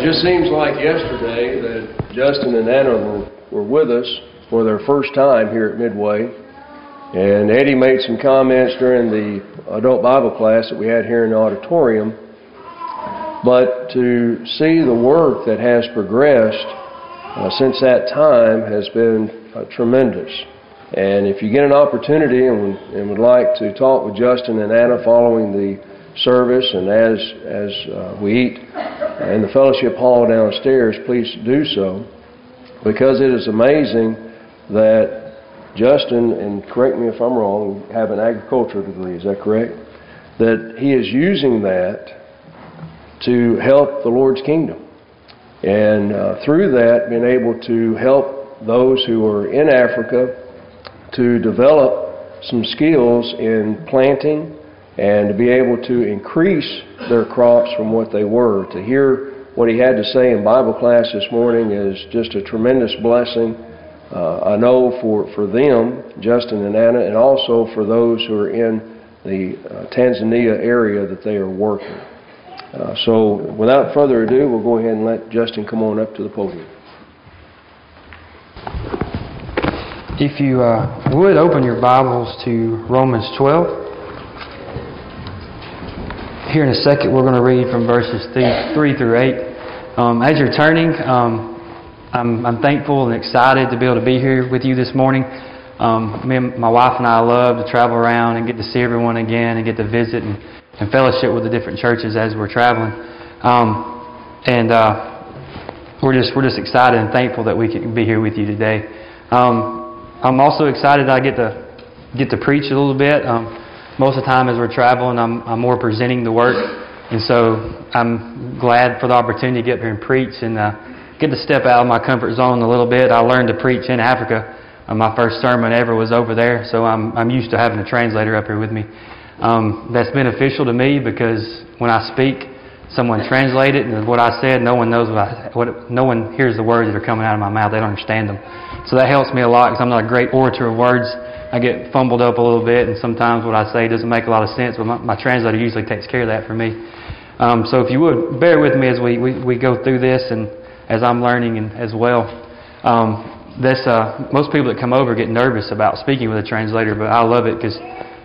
It just seems like yesterday that Justin and Anna were, were with us for their first time here at Midway. And Eddie made some comments during the adult Bible class that we had here in the auditorium. But to see the work that has progressed uh, since that time has been uh, tremendous. And if you get an opportunity and, and, would like to talk with Justin and Anna following the service and as, as uh, we eat in the fellowship hall downstairs, please do so. Because it is amazing that Justin, and correct me if I'm wrong, have an agricultural degree, is that correct? That he is using that to help the Lord's kingdom. And uh, through that, being able to help those who are in Africa to develop some skills in planting and to be able to increase their crops from what they were. To hear what he had to say in Bible class this morning is just a tremendous blessing. Uh, I know for, for them, Justin and Anna, and also for those who are in the uh, Tanzania area that they are working. Uh, so, without further ado, we'll go ahead and let Justin come on up to the podium. If you uh, would open your Bibles to Romans 12. Here in a second, we're going to read from verses 3, three through 8. Um, as you're turning, um, I'm, I'm, thankful and excited to be able to be here with you this morning. Um, me and my wife and I love to travel around and get to see everyone again and get to visit and and fellowship with the different churches as we're traveling. Um, and uh, we're just we're just excited and thankful that we can be here with you today. Um, I'm also excited that I get to get to preach a little bit. Most of the time as we're traveling, I'm, I'm more presenting the work, and so I'm glad for the opportunity to get up here and preach and uh, get to step out of my comfort zone a little bit. I learned to preach in Africa. Uh, my first sermon ever was over there, so I'm I'm used to having a translator up here with me. Um, that's beneficial to me because when I speak, someone translate it, and what I said, no one knows what I, what, no one hears the words that are coming out of my mouth. They don't understand them. So that helps me a lot because I'm not a great orator of words. I get fumbled up a little bit, and sometimes what I say doesn't make a lot of sense, but my, my translator usually takes care of that for me. Um, so if you would, bear with me as we, we, we go through this and as I'm learning and as well. Um, this, uh, most people that come over get nervous about speaking with a translator, but I love it because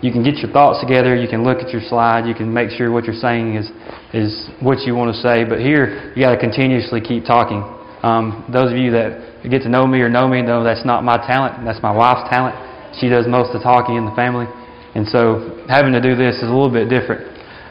you can get your thoughts together, you can look at your slide, you can make sure what you're saying is, is what you want to say. But here, you got to continuously keep talking. Um, those of you that get to know me or know me know that's not my talent, that's my wife's talent. She does most of the talking in the family. And so having to do this is a little bit different.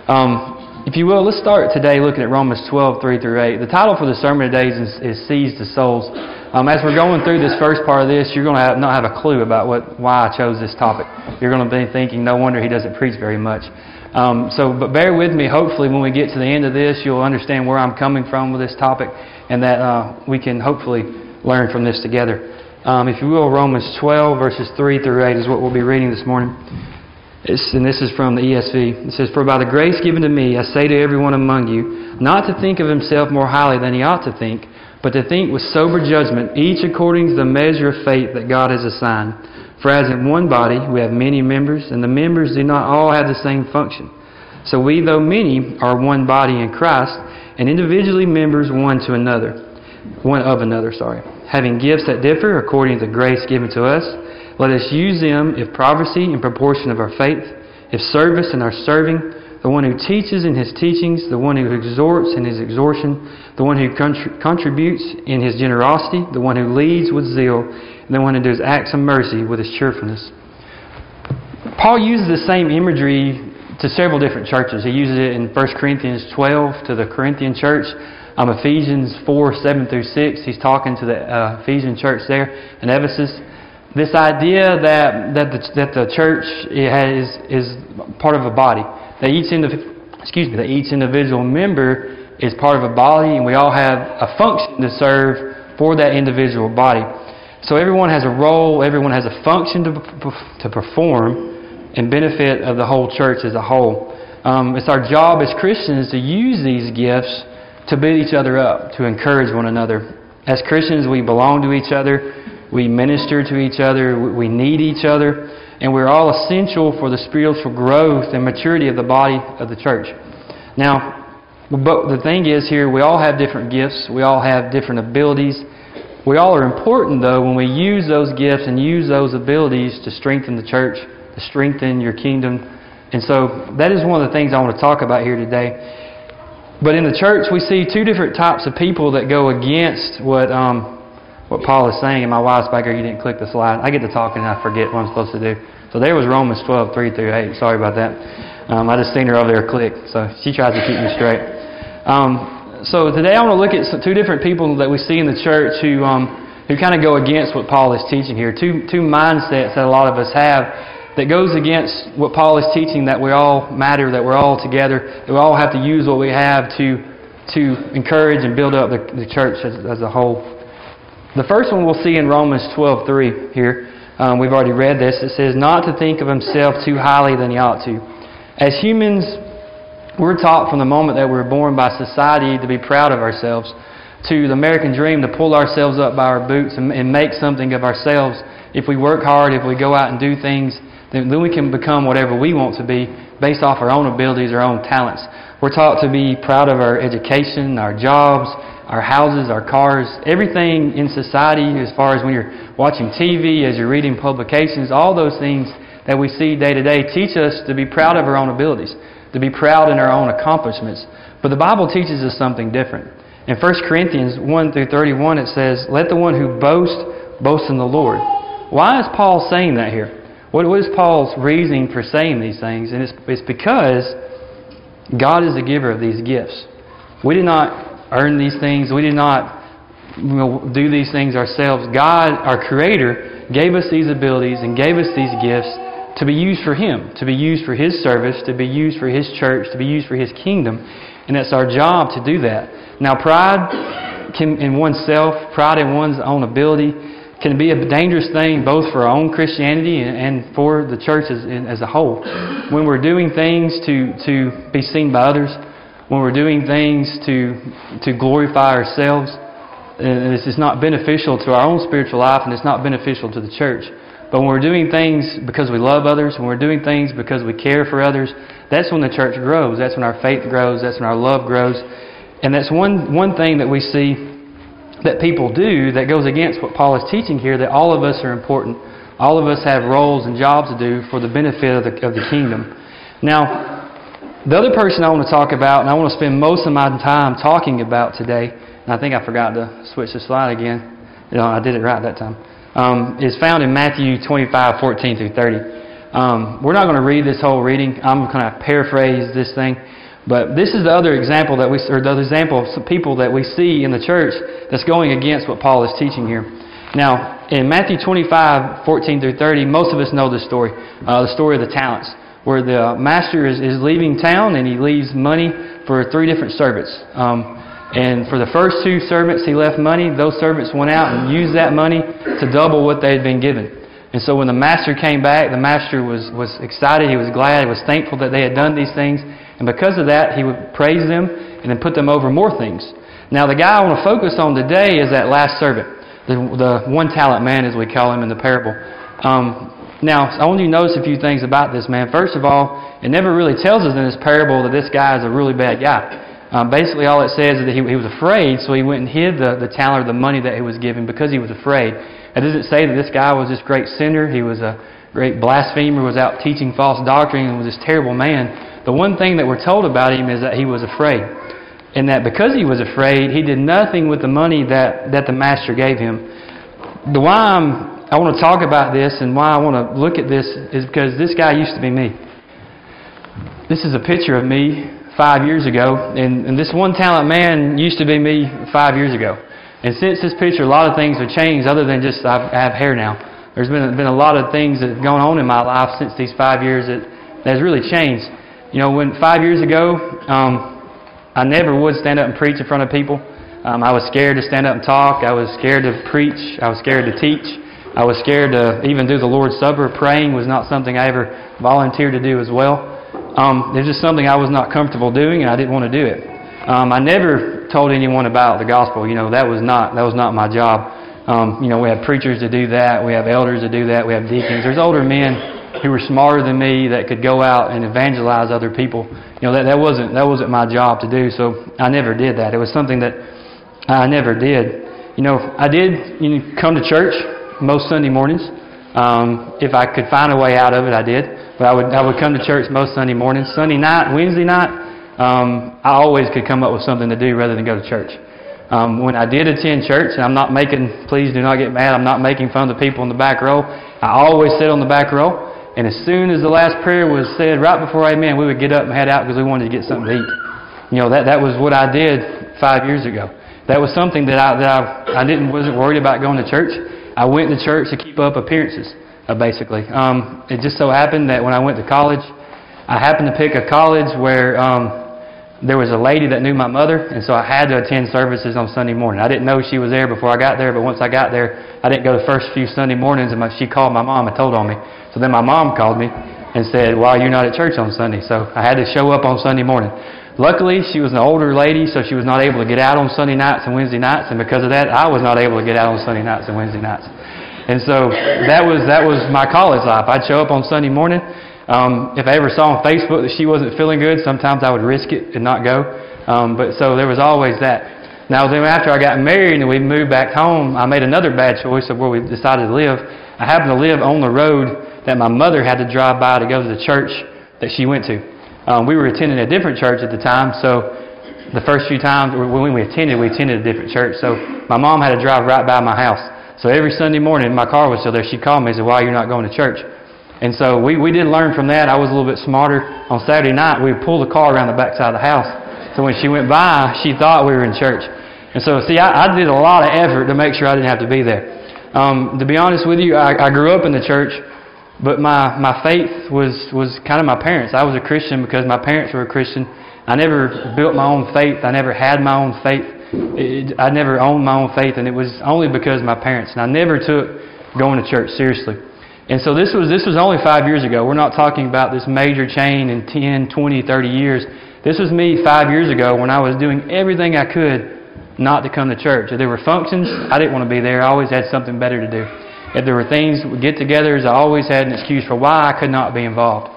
Um, if you will, let's start today looking at Romans 12, 3 through 8. The title for the sermon today is, is Seeds to Souls. Um, as we're going through this first part of this, you're going to have, not have a clue about what, why I chose this topic. You're going to be thinking, no wonder he doesn't preach very much. Um, so, but bear with me. Hopefully, when we get to the end of this, you'll understand where I'm coming from with this topic, and that uh, we can hopefully learn from this together. Um, if you will, Romans 12 verses 3 through 8 is what we'll be reading this morning. It's, and this is from the ESV. It says, For by the grace given to me, I say to everyone among you, not to think of himself more highly than he ought to think but to think with sober judgment, each according to the measure of faith that God has assigned. For as in one body we have many members, and the members do not all have the same function. So we, though many, are one body in Christ, and individually members one to another, one of another, sorry. Having gifts that differ according to the grace given to us, let us use them if prophecy in proportion of our faith, if service in our serving, the one who teaches in his teachings, the one who exhorts in his exhortation, the one who contributes in his generosity, the one who leads with zeal, and the one who does acts of mercy with his cheerfulness. Paul uses the same imagery to several different churches. He uses it in 1 Corinthians 12 to the Corinthian church. Um, Ephesians 4, 7 through 6, he's talking to the uh, Ephesian church there in Ephesus. This idea that, that, the, that the church has, is part of a body that each excuse me, that each individual member is part of a body, and we all have a function to serve for that individual body. So everyone has a role, everyone has a function to, to perform and benefit of the whole church as a whole. Um, it's our job as Christians to use these gifts to build each other up, to encourage one another. As Christians, we belong to each other, we minister to each other, we need each other and we're all essential for the spiritual growth and maturity of the body of the church. Now, But the thing is here, we all have different gifts. We all have different abilities. We all are important, though, when we use those gifts and use those abilities to strengthen the church, to strengthen your kingdom. And so that is one of the things I want to talk about here today. But in the church, we see two different types of people that go against what um, what Paul is saying. And my wife's back here, you didn't click the slide. I get to talking and I forget what I'm supposed to do. So there was Romans 12, 3 through 8. Sorry about that. Um, I just seen her over there click. So she tries to keep me straight. Um, so today I want to look at two different people that we see in the church who um, who kind of go against what Paul is teaching here. Two two mindsets that a lot of us have that goes against what Paul is teaching that we all matter, that we're all together, that we all have to use what we have to to encourage and build up the, the church as, as a whole. The first one we'll see in Romans 12:3 here. Um, we've already read this. It says, "Not to think of himself too highly than he ought to." As humans, we're taught from the moment that we're born by society to be proud of ourselves, to the American dream to pull ourselves up by our boots and, and make something of ourselves. If we work hard, if we go out and do things, then, we can become whatever we want to be based off our own abilities, our own talents. We're taught to be proud of our education, our jobs, our houses, our cars, everything in society as far as when you're watching TV, as you're reading publications, all those things that we see day to day teach us to be proud of our own abilities, to be proud in our own accomplishments. But the Bible teaches us something different. In 1 Corinthians 1 through 31, it says, Let the one who boasts boast in the Lord. Why is Paul saying that here? What is Paul's reasoning for saying these things? And it's, it's because God is the giver of these gifts. We did not earn these things. We did not you know, do these things ourselves. God, our Creator, gave us these abilities and gave us these gifts to be used for Him, to be used for His service, to be used for His church, to be used for His kingdom. And it's our job to do that. Now, pride can, in oneself, pride in one's own ability, can be a dangerous thing both for our own Christianity and, and for the church as, as a whole. When we're doing things to, to be seen by others, when we're doing things to, to glorify ourselves, uh, and this is not beneficial to our own spiritual life and it's not beneficial to the church. But when we're doing things because we love others, when we're doing things because we care for others, that's when the church grows. That's when our faith grows. That's when our love grows. And that's one, one thing that we see that people do that goes against what Paul is teaching here that all of us are important. All of us have roles and jobs to do for the benefit of the, of the kingdom. Now, the other person I want to talk about, and I want to spend most of my time talking about today, and I think I forgot to switch the slide again. Know, I did it right that time. Um, is found in Matthew 25, 14 through 30. Um, we're not going to read this whole reading. I'm going to paraphrase this thing. But this is the other example that we, or the example of some people that we see in the church that's going against what Paul is teaching here. Now, in Matthew 25, 14 through 30, most of us know this story, uh, the story of the talents where the master is, is leaving town and he leaves money for three different servants. Um, and for the first two servants, he left money. Those servants went out and used that money to double what they had been given. And so when the master came back, the master was, was excited. He was glad. He was thankful that they had done these things. And because of that, he would praise them and then put them over more things. Now, the guy I want to focus on today is that last servant, the, the one talent man, as we call him in the parable. Um, now, I want you to notice a few things about this man. First of all, it never really tells us in this parable that this guy is a really bad guy. Um, basically, all it says is that he, he was afraid, so he went and hid the, the talent or the money that he was given because he was afraid. It doesn't say that this guy was this great sinner. He was a great blasphemer, was out teaching false doctrine, and was this terrible man. The one thing that we're told about him is that he was afraid. And that because he was afraid, he did nothing with the money that, that the master gave him. The why I'm I want to talk about this and why I want to look at this is because this guy used to be me. This is a picture of me five years ago, and, and this one talent man used to be me five years ago. And since this picture, a lot of things have changed other than just I've, I have hair now. There's been, been a lot of things that have gone on in my life since these five years that, that has really changed. You know, when five years ago, um, I never would stand up and preach in front of people. Um, I was scared to stand up and talk. I was scared to preach. I was scared to teach. I was scared to even do the Lord's Supper. Praying was not something I ever volunteered to do as well. Um, it was just something I was not comfortable doing, and I didn't want to do it. Um, I never told anyone about the gospel. You know, that was not that was not my job. Um, you know, we have preachers to do that. We have elders to do that. We have deacons. There's older men who were smarter than me that could go out and evangelize other people. You know, that, that wasn't that wasn't my job to do, so I never did that. It was something that I never did. You know, I did you know, come to church most Sunday mornings. Um, if I could find a way out of it, I did. But I would I would come to church most Sunday mornings. Sunday night, Wednesday night, um, I always could come up with something to do rather than go to church. Um, when I did attend church, and I'm not making, please do not get mad, I'm not making fun of the people in the back row. I always sit on the back row. And as soon as the last prayer was said, right before Amen, we would get up and head out because we wanted to get something to eat. You know, that, that was what I did five years ago. That was something that I, that I, I didn't, wasn't worried about going to church. I went to church to keep up appearances, uh, basically. Um, it just so happened that when I went to college, I happened to pick a college where um, there was a lady that knew my mother, and so I had to attend services on Sunday morning. I didn't know she was there before I got there, but once I got there, I didn't go the first few Sunday mornings, and my, she called my mom and told on me. So then my mom called me and said, "Why you're not at church on Sunday?" So I had to show up on Sunday morning. Luckily, she was an older lady, so she was not able to get out on Sunday nights and Wednesday nights, and because of that, I was not able to get out on Sunday nights and Wednesday nights. And so that was that was my college life. I'd show up on Sunday morning. Um, if I ever saw on Facebook that she wasn't feeling good, sometimes I would risk it and not go. Um, but so there was always that. Now then, after I got married and we moved back home, I made another bad choice of where we decided to live. I happened to live on the road that my mother had to drive by to go to the church that she went to. Um, we were attending a different church at the time, so the first few times when we attended, we attended a different church. So my mom had to drive right by my house. So every Sunday morning, my car was still there. She called me and said, "Why are you're not going to church?" And so we, we did learn from that. I was a little bit smarter. On Saturday night, we would pull the car around the backside of the house. So when she went by, she thought we were in church. And so, see, I, I did a lot of effort to make sure I didn't have to be there. Um, to be honest with you, I, I grew up in the church, but my, my faith was, was kind of my parents. I was a Christian because my parents were a Christian. I never built my own faith. I never had my own faith. It, I never owned my own faith, and it was only because my parents. And I never took going to church seriously. And so this was, this was only five years ago. We're not talking about this major chain in 10, 20, 30 years. This was me five years ago when I was doing everything I could not to come to church. If there were functions, I didn't want to be there. I always had something better to do. If there were things, get togethers, I always had an excuse for why I could not be involved.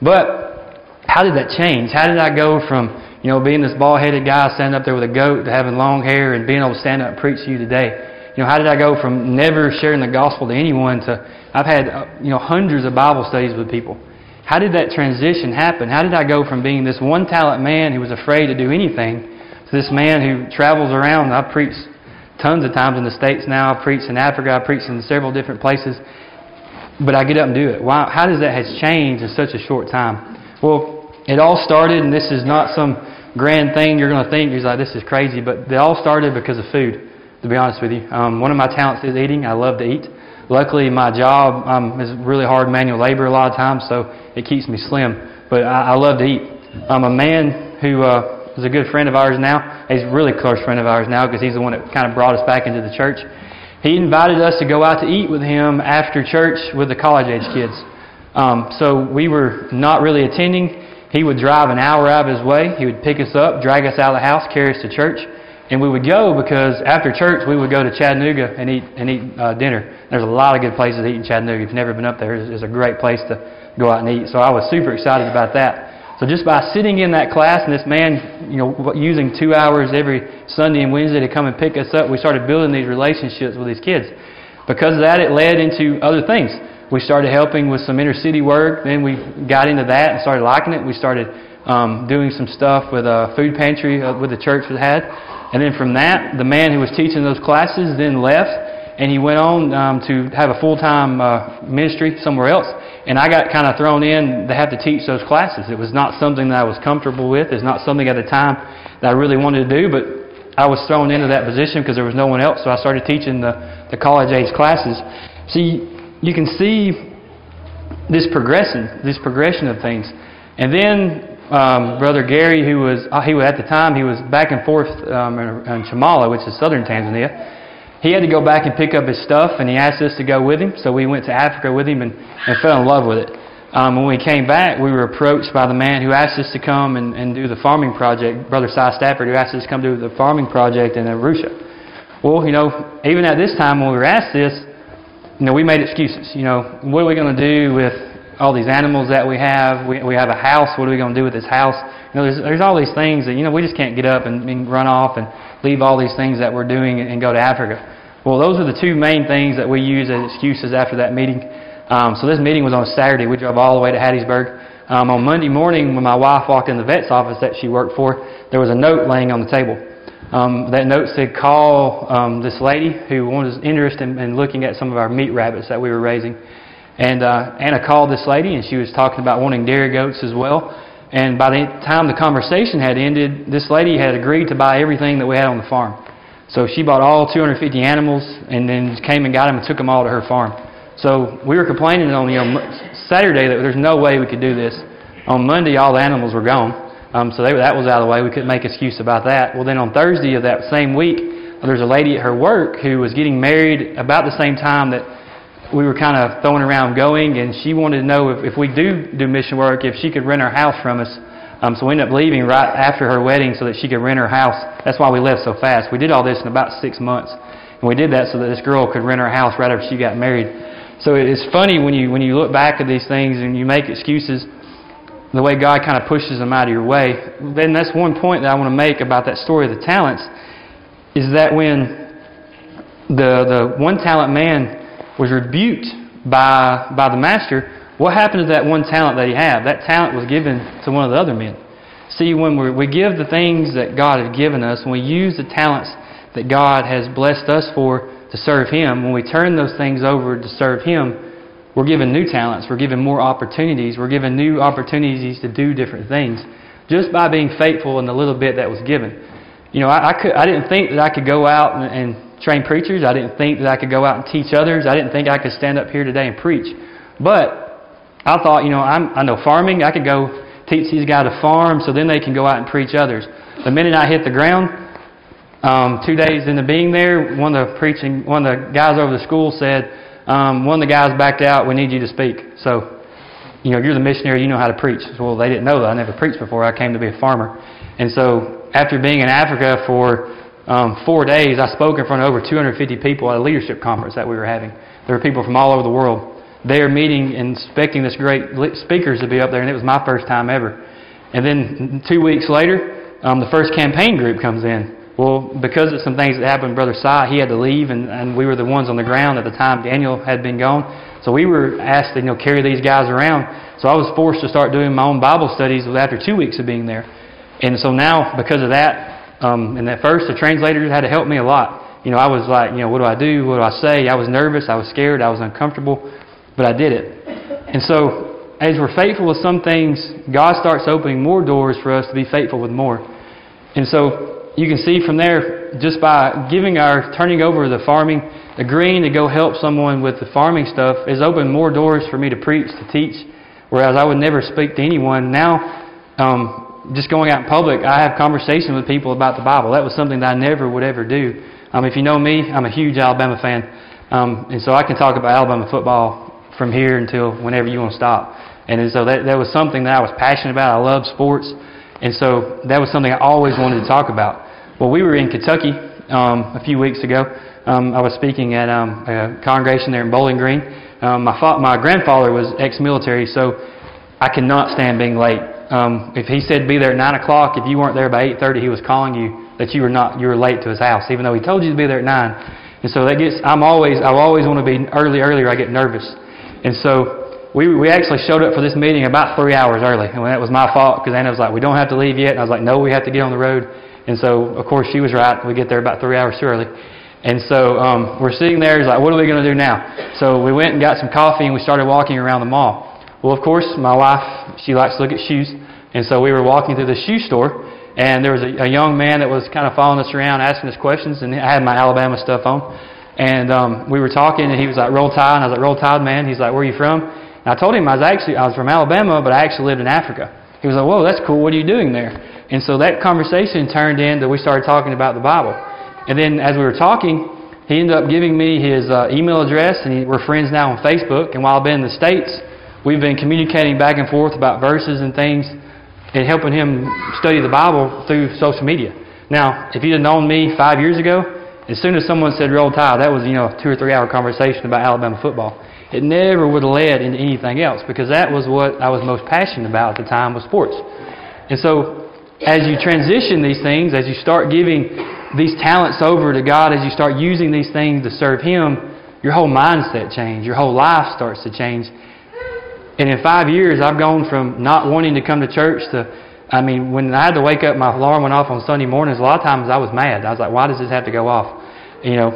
But how did that change? How did I go from you know being this bald headed guy standing up there with a goat to having long hair and being able to stand up and preach to you today? You know, how did I go from never sharing the gospel to anyone to I've had uh, you know hundreds of Bible studies with people. How did that transition happen? How did I go from being this one talent man who was afraid to do anything to this man who travels around? I've preached tons of times in the States now. I've preached in Africa. I've preached in several different places. But I get up and do it. How does that has changed in such a short time? Well, it all started, and this is not some grand thing you're going to think. You're like, this is crazy. But it all started because of food, to be honest with you. Um, one of my talents is eating. I love to eat. Luckily, my job um, is really hard manual labor a lot of times, so it keeps me slim. But I, I love to eat. I'm a man who uh, is a good friend of ours now. He's a really close friend of ours now because he's the one that kind of brought us back into the church. He invited us to go out to eat with him after church with the college age kids. Um, so we were not really attending. He would drive an hour out of his way. He would pick us up, drag us out of the house, carry us to church. And we would go because after church we would go to Chattanooga and eat and eat uh, dinner. There's a lot of good places to eat in Chattanooga. If you've never been up there, it's, it's a great place to go out and eat. So I was super excited about that. So just by sitting in that class and this man, you know, using two hours every Sunday and Wednesday to come and pick us up, we started building these relationships with these kids. Because of that, it led into other things. We started helping with some inner city work. Then we got into that and started liking it. We started um, doing some stuff with a food pantry uh, with the church that had. And then from that, the man who was teaching those classes then left, and he went on um, to have a full-time uh, ministry somewhere else. And I got kind of thrown in to have to teach those classes. It was not something that I was comfortable with. It's not something at the time that I really wanted to do, but I was thrown into that position because there was no one else, so I started teaching the, the college-age classes. See, you can see this progression, this progression of things. And then um, Brother Gary, who was uh, he at the time he was back and forth um, in, in Chamala, which is southern Tanzania. He had to go back and pick up his stuff, and he asked us to go with him. So we went to Africa with him and, and fell in love with it. Um, when we came back, we were approached by the man who asked us to come and, and do the farming project, Brother Cy Stafford, who asked us to come do the farming project in Arusha. Well, you know, even at this time when we were asked this, you know, we made excuses. You know, what are we going to do with all these animals that we have. We, we have a house. What are we going to do with this house? You know, there's, there's all these things that, you know, we just can't get up and, and run off and leave all these things that we're doing and, and go to Africa. Well, those are the two main things that we use as excuses after that meeting. Um, so this meeting was on a Saturday. We drove all the way to Hattiesburg. Um, on Monday morning, when my wife walked in the vet's office that she worked for, there was a note laying on the table. Um, that note said, call um, this lady who was interested in, in, looking at some of our meat rabbits that we were raising. And uh, Anna called this lady, and she was talking about wanting dairy goats as well. And by the time the conversation had ended, this lady had agreed to buy everything that we had on the farm. So she bought all 250 animals and then came and got them and took them all to her farm. So we were complaining on you know, Saturday that there's no way we could do this. On Monday, all the animals were gone. Um, so they, that was out of the way. We couldn't make excuse about that. Well, then on Thursday of that same week, there's a lady at her work who was getting married about the same time that we were kind of throwing around going, and she wanted to know if, if we do do mission work, if she could rent our house from us. Um, so we ended up leaving right after her wedding so that she could rent her house. That's why we left so fast. We did all this in about six months, and we did that so that this girl could rent her house right after she got married. So it's funny when you when you look back at these things and you make excuses the way God kind of pushes them out of your way. Then that's one point that I want to make about that story of the talents is that when the the one talent man was rebuked by by the master, what happened to that one talent that he had? That talent was given to one of the other men. See, when we we give the things that God has given us, when we use the talents that God has blessed us for to serve Him, when we turn those things over to serve Him, we're given new talents. We're given more opportunities. We're given new opportunities to do different things just by being faithful in the little bit that was given. You know, I, I, could, I didn't think that I could go out and, and train preachers. I didn't think that I could go out and teach others. I didn't think I could stand up here today and preach. But I thought, you know, I'm, I know farming. I could go teach these guys to farm so then they can go out and preach others. The minute I hit the ground, um, two days into being there, one of the preaching, one of the guys over the school said, um, one of the guys backed out. We need you to speak. So, you know, you're the missionary. You know how to preach. Well, they didn't know that. I never preached before. I came to be a farmer. And so, after being in Africa for um, four days, I spoke in front of over 250 people at a leadership conference that we were having. There were people from all over the world. They are meeting and expecting this great speakers to be up there, and it was my first time ever. And then two weeks later, um, the first campaign group comes in. Well, because of some things that happened, Brother Cy, he had to leave, and, and we were the ones on the ground at the time. Daniel had been gone. So we were asked to you know, carry these guys around. So I was forced to start doing my own Bible studies after two weeks of being there. And so now, because of that, um, and at first the translators had to help me a lot. You know, I was like, you know, what do I do? What do I say? I was nervous. I was scared. I was uncomfortable. But I did it. And so, as we're faithful with some things, God starts opening more doors for us to be faithful with more. And so, you can see from there, just by giving our, turning over the farming, agreeing to go help someone with the farming stuff, has opened more doors for me to preach, to teach, whereas I would never speak to anyone. Now, um, just going out in public, I have conversations with people about the Bible. That was something that I never would ever do. Um, if you know me, I'm a huge Alabama fan. Um, and so I can talk about Alabama football from here until whenever you want to stop. And so that, that was something that I was passionate about. I love sports. And so that was something I always wanted to talk about. Well, we were in Kentucky um, a few weeks ago. Um, I was speaking at um, a congregation there in Bowling Green. Um, my, fa- my grandfather was ex-military, so I cannot stand being late. Um, if he said be there at 9 o'clock, if you weren't there by 8.30, he was calling you that you were not you were late to his house, even though he told you to be there at 9. And so that gets, I'm always, I always want to be early, earlier, I get nervous. And so we, we actually showed up for this meeting about three hours early. And that was my fault because Anna was like, we don't have to leave yet. And I was like, no, we have to get on the road. And so, of course, she was right. We get there about three hours too early. And so um, we're sitting there. He's like, what are we going to do now? So we went and got some coffee and we started walking around the mall. Well, of course, my wife, she likes to look at shoes. And so we were walking through the shoe store. And there was a, a young man that was kind of following us around, asking us questions. And I had my Alabama stuff on. And um, we were talking, and he was like, roll tide. And I was like, roll tide, man. He's like, where are you from? And I told him I was actually I was from Alabama, but I actually lived in Africa. He was like, "Whoa, that's cool. What are you doing there?" And so that conversation turned into we started talking about the Bible. And then as we were talking, he ended up giving me his uh, email address, and he, we're friends now on Facebook. And while I've been in the States, we've been communicating back and forth about verses and things and helping him study the Bible through social media. Now, if you'd have known me five years ago, as soon as someone said roll tide, that was, you know, a two or three hour conversation about Alabama football. it never would have led into anything else because that was what I was most passionate about at the time was sports. And so as you transition these things, as you start giving these talents over to God, as you start using these things to serve Him, your whole mindset changes. Your whole life starts to change. And in five years, I've gone from not wanting to come to church to, I mean, when I had to wake up, my alarm went off on Sunday mornings. A lot of times I was mad. I was like, why does this have to go off? You know,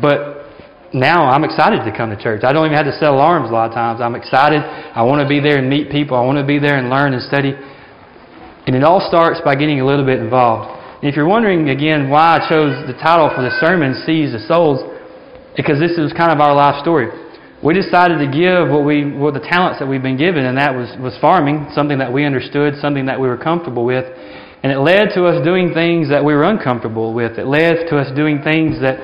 but now I'm excited to come to church. I don't even have to set alarms a lot of times. I'm excited. I want to be there and meet people. I want to be there and learn and study. And it all starts by getting a little bit involved. And if you're wondering again why I chose the title for the sermon, Seeds the Souls, because this is kind of our life story. We decided to give what we what the talents that we've been given, and that was, was farming, something that we understood, something that we were comfortable with. And it led to us doing things that we were uncomfortable with. It led to us doing things that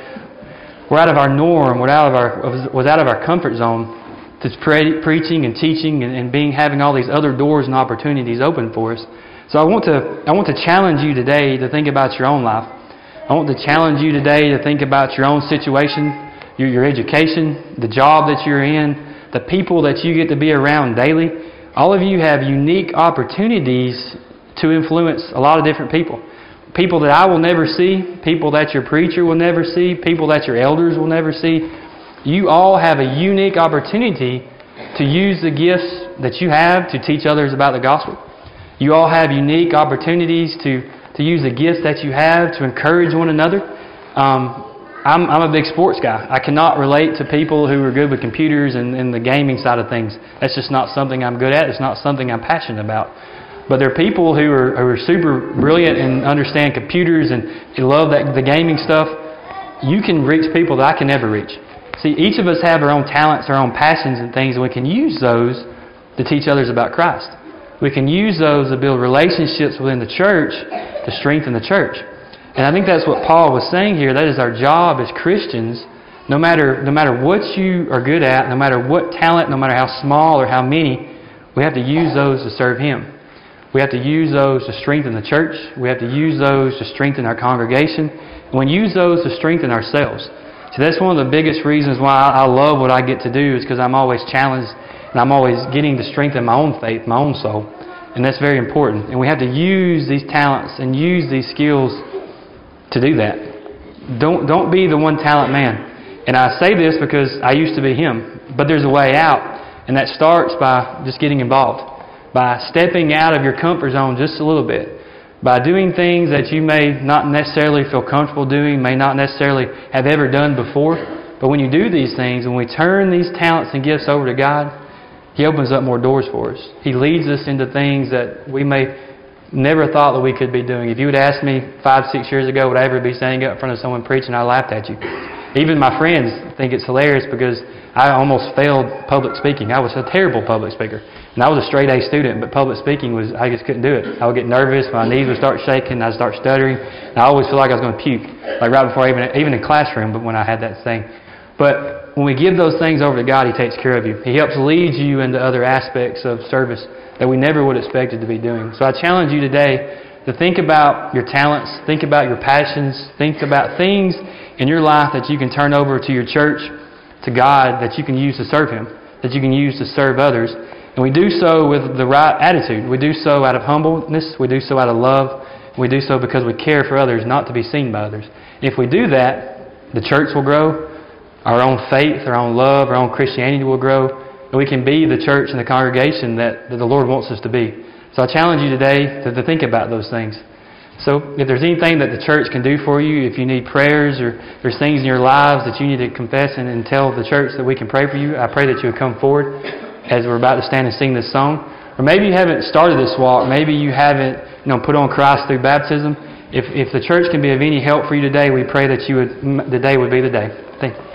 were out of our norm, were out of our, was out of our comfort zone. To pre- preaching and teaching and, and being having all these other doors and opportunities open for us. So I want to I want to challenge you today to think about your own life. I want to challenge you today to think about your own situation, your, your education, the job that you're in, the people that you get to be around daily. All of you have unique opportunities to influence a lot of different people. People that I will never see, people that your preacher will never see, people that your elders will never see. You all have a unique opportunity to use the gifts that you have to teach others about the gospel. You all have unique opportunities to, to use the gifts that you have to encourage one another. Um, I'm, I'm a big sports guy. I cannot relate to people who are good with computers and, and the gaming side of things. That's just not something I'm good at. It's not something I'm passionate about. But there are people who are, who are super brilliant and understand computers and love that, the gaming stuff. You can reach people that I can never reach. See, each of us have our own talents, our own passions and things, and we can use those to teach others about Christ. We can use those to build relationships within the church to strengthen the church. And I think that's what Paul was saying here. That is our job as Christians. No matter, no matter what you are good at, no matter what talent, no matter how small or how many, we have to use those to serve Him. We have to use those to strengthen the church. We have to use those to strengthen our congregation. And we use those to strengthen ourselves. So that's one of the biggest reasons why I love what I get to do is because I'm always challenged and I'm always getting to strengthen my own faith, my own soul. And that's very important. And we have to use these talents and use these skills to do that. Don't, don't be the one talent man. And I say this because I used to be him. But there's a way out. And that starts by just getting involved. By stepping out of your comfort zone just a little bit. By doing things that you may not necessarily feel comfortable doing, may not necessarily have ever done before. But when you do these things, when we turn these talents and gifts over to God, he opens up more doors for us. He leads us into things that we may never thought that we could be doing. If you would ask me five, six years ago, would I ever be standing up in front of someone preaching, I laughed at you. Even my friends think it's hilarious because I almost failed public speaking. I was a terrible public speaker. And I was a straight A student, but public speaking was, I just couldn't do it. I would get nervous, my knees would start shaking, I'd start stuttering. And I always feel like I was going to puke, like right before even, even in classroom, but when I had that thing. But when we give those things over to God, He takes care of you. He helps lead you into other aspects of service that we never would have expected to be doing. So I challenge you today to think about your talents, think about your passions, think about things in your life that you can turn over to your church, to God, that you can use to serve Him, that you can use to serve others. And we do so with the right attitude. We do so out of humbleness. We do so out of love. We do so because we care for others, not to be seen by others. If we do that, the church will grow, our own faith, our own love, our own Christianity will grow, and we can be the church and the congregation that, that the Lord wants us to be. So I challenge you today to, to think about those things. So if there's anything that the church can do for you, if you need prayers or there's things in your lives that you need to confess and, and tell the church that we can pray for you, I pray that you would come forward as we're about to stand and sing this song. Or maybe you haven't started this walk. Maybe you haven't you know, put on Christ through baptism. If, if the church can be of any help for you today, we pray that you would, the day would be the day. Thank you.